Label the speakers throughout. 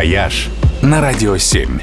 Speaker 1: «Вояж» на Радио 7.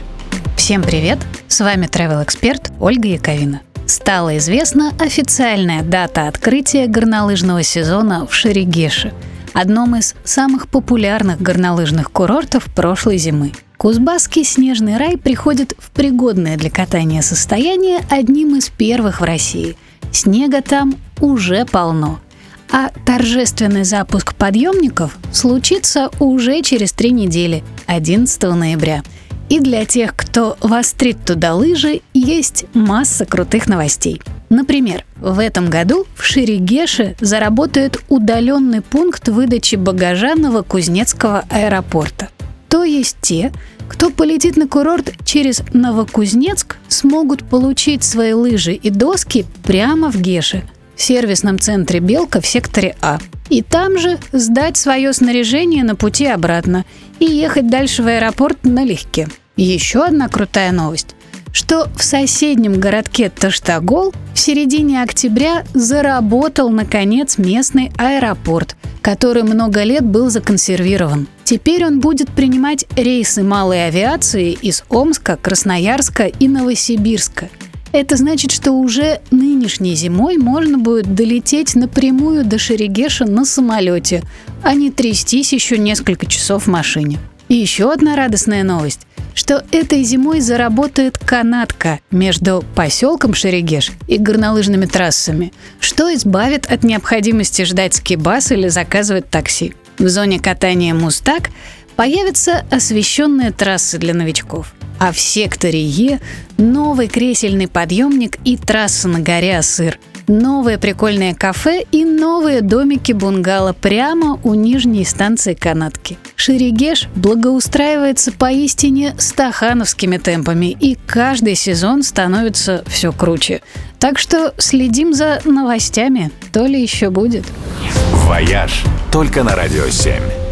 Speaker 2: Всем привет! С вами travel эксперт Ольга Яковина. Стала известна официальная дата открытия горнолыжного сезона в Шерегеше, одном из самых популярных горнолыжных курортов прошлой зимы. Кузбасский снежный рай приходит в пригодное для катания состояние одним из первых в России. Снега там уже полно – а торжественный запуск подъемников случится уже через три недели, 11 ноября. И для тех, кто вострит туда лыжи, есть масса крутых новостей. Например, в этом году в Шерегеше заработает удаленный пункт выдачи багажа Новокузнецкого аэропорта. То есть те, кто полетит на курорт через Новокузнецк, смогут получить свои лыжи и доски прямо в Геше – сервисном центре «Белка» в секторе А. И там же сдать свое снаряжение на пути обратно и ехать дальше в аэропорт налегке. Еще одна крутая новость что в соседнем городке Таштагол в середине октября заработал, наконец, местный аэропорт, который много лет был законсервирован. Теперь он будет принимать рейсы малой авиации из Омска, Красноярска и Новосибирска – это значит, что уже нынешней зимой можно будет долететь напрямую до Шерегеша на самолете, а не трястись еще несколько часов в машине. И еще одна радостная новость, что этой зимой заработает канатка между поселком Шерегеш и горнолыжными трассами, что избавит от необходимости ждать скибас или заказывать такси. В зоне катания «Мустак» появятся освещенные трассы для новичков. А в секторе Е новый кресельный подъемник и трасса на горе Асыр. Новое прикольное кафе и новые домики бунгало прямо у нижней станции канатки. Шерегеш благоустраивается поистине стахановскими темпами, и каждый сезон становится все круче. Так что следим за новостями, то ли еще будет.
Speaker 1: «Вояж» только на «Радио 7».